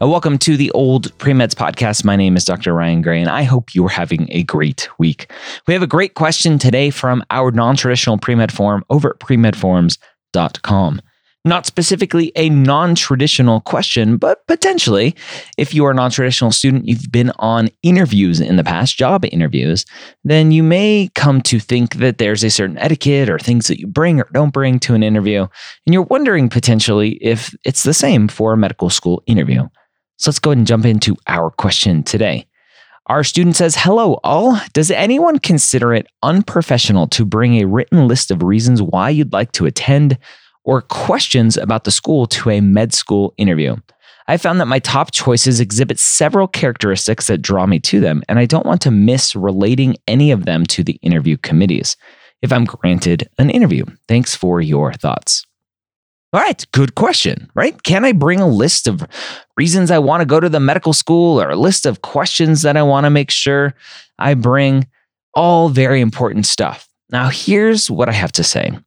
Uh, welcome to the Old Premeds Podcast. My name is Dr. Ryan Gray, and I hope you're having a great week. We have a great question today from our non traditional premed forum over at premedforums.com. Not specifically a non traditional question, but potentially, if you are a non traditional student, you've been on interviews in the past, job interviews, then you may come to think that there's a certain etiquette or things that you bring or don't bring to an interview. And you're wondering potentially if it's the same for a medical school interview. So let's go ahead and jump into our question today. Our student says, Hello, all. Does anyone consider it unprofessional to bring a written list of reasons why you'd like to attend or questions about the school to a med school interview? I found that my top choices exhibit several characteristics that draw me to them, and I don't want to miss relating any of them to the interview committees if I'm granted an interview. Thanks for your thoughts. All right, good question, right? Can I bring a list of reasons I want to go to the medical school or a list of questions that I want to make sure I bring? All very important stuff. Now, here's what I have to say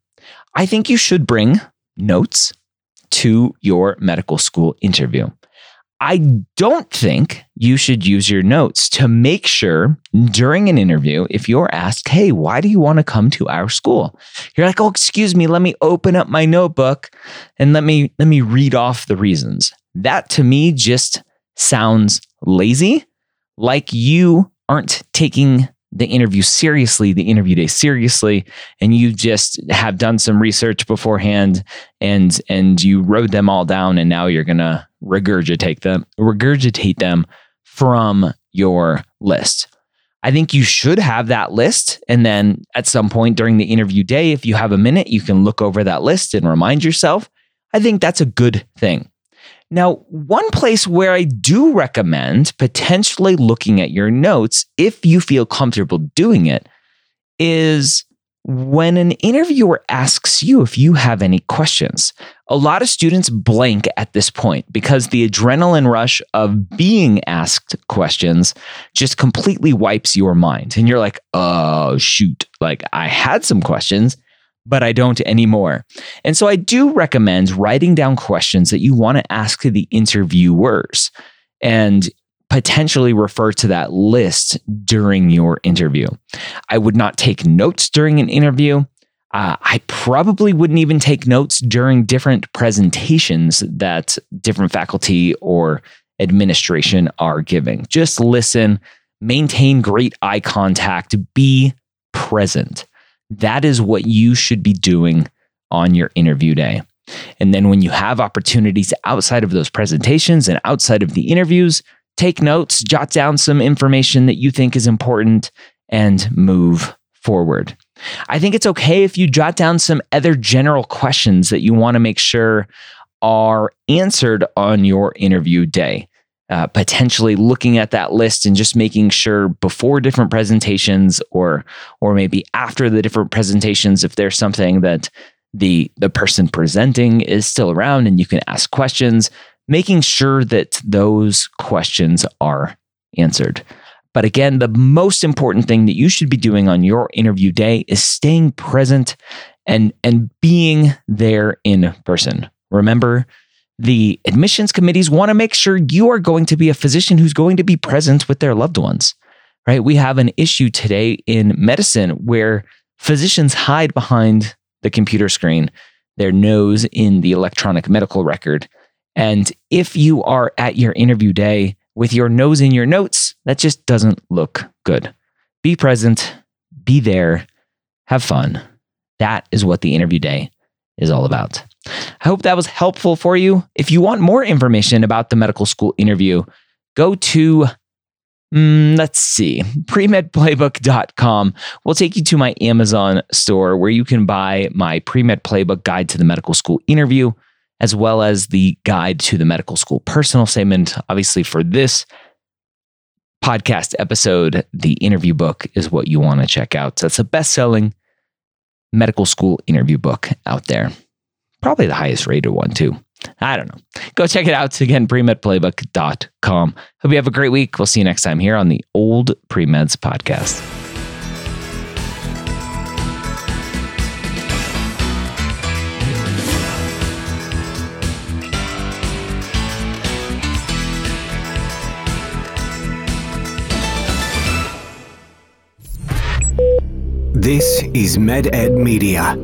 I think you should bring notes to your medical school interview. I don't think you should use your notes to make sure during an interview, if you're asked, Hey, why do you want to come to our school? You're like, Oh, excuse me, let me open up my notebook and let me, let me read off the reasons. That to me just sounds lazy, like you aren't taking the interview seriously, the interview day seriously, and you just have done some research beforehand and and you wrote them all down and now you're gonna regurgitate them regurgitate them from your list. I think you should have that list. And then at some point during the interview day, if you have a minute, you can look over that list and remind yourself. I think that's a good thing. Now, one place where I do recommend potentially looking at your notes, if you feel comfortable doing it, is when an interviewer asks you if you have any questions. A lot of students blank at this point because the adrenaline rush of being asked questions just completely wipes your mind. And you're like, oh, shoot, like I had some questions but I don't anymore. And so I do recommend writing down questions that you want to ask the interviewers and potentially refer to that list during your interview. I would not take notes during an interview. Uh, I probably wouldn't even take notes during different presentations that different faculty or administration are giving. Just listen, maintain great eye contact, be present. That is what you should be doing on your interview day. And then when you have opportunities outside of those presentations and outside of the interviews, take notes, jot down some information that you think is important, and move forward. I think it's okay if you jot down some other general questions that you want to make sure are answered on your interview day uh, potentially looking at that list and just making sure before different presentations or or maybe after the different presentations if there's something that the the person presenting is still around and you can ask questions making sure that those questions are answered. But again the most important thing that you should be doing on your interview day is staying present and and being there in person. Remember the admissions committees want to make sure you are going to be a physician who's going to be present with their loved ones, right? We have an issue today in medicine where physicians hide behind the computer screen, their nose in the electronic medical record. And if you are at your interview day with your nose in your notes, that just doesn't look good. Be present, be there, have fun. That is what the interview day is all about. I hope that was helpful for you. If you want more information about the medical school interview, go to Mm, let's see, premedplaybook.com will take you to my Amazon store where you can buy my pre med playbook guide to the medical school interview. as well as the guide to the medical school personal statement. Obviously, for this podcast episode, the interview book is what you want to check out. So it's a best selling medical school interview book out there. Probably the highest rated one, too. I don't know. Go check it out. Again, premedplaybook.com. Hope you have a great week. We'll see you next time here on the Old Premeds Podcast. This is MedEd Media.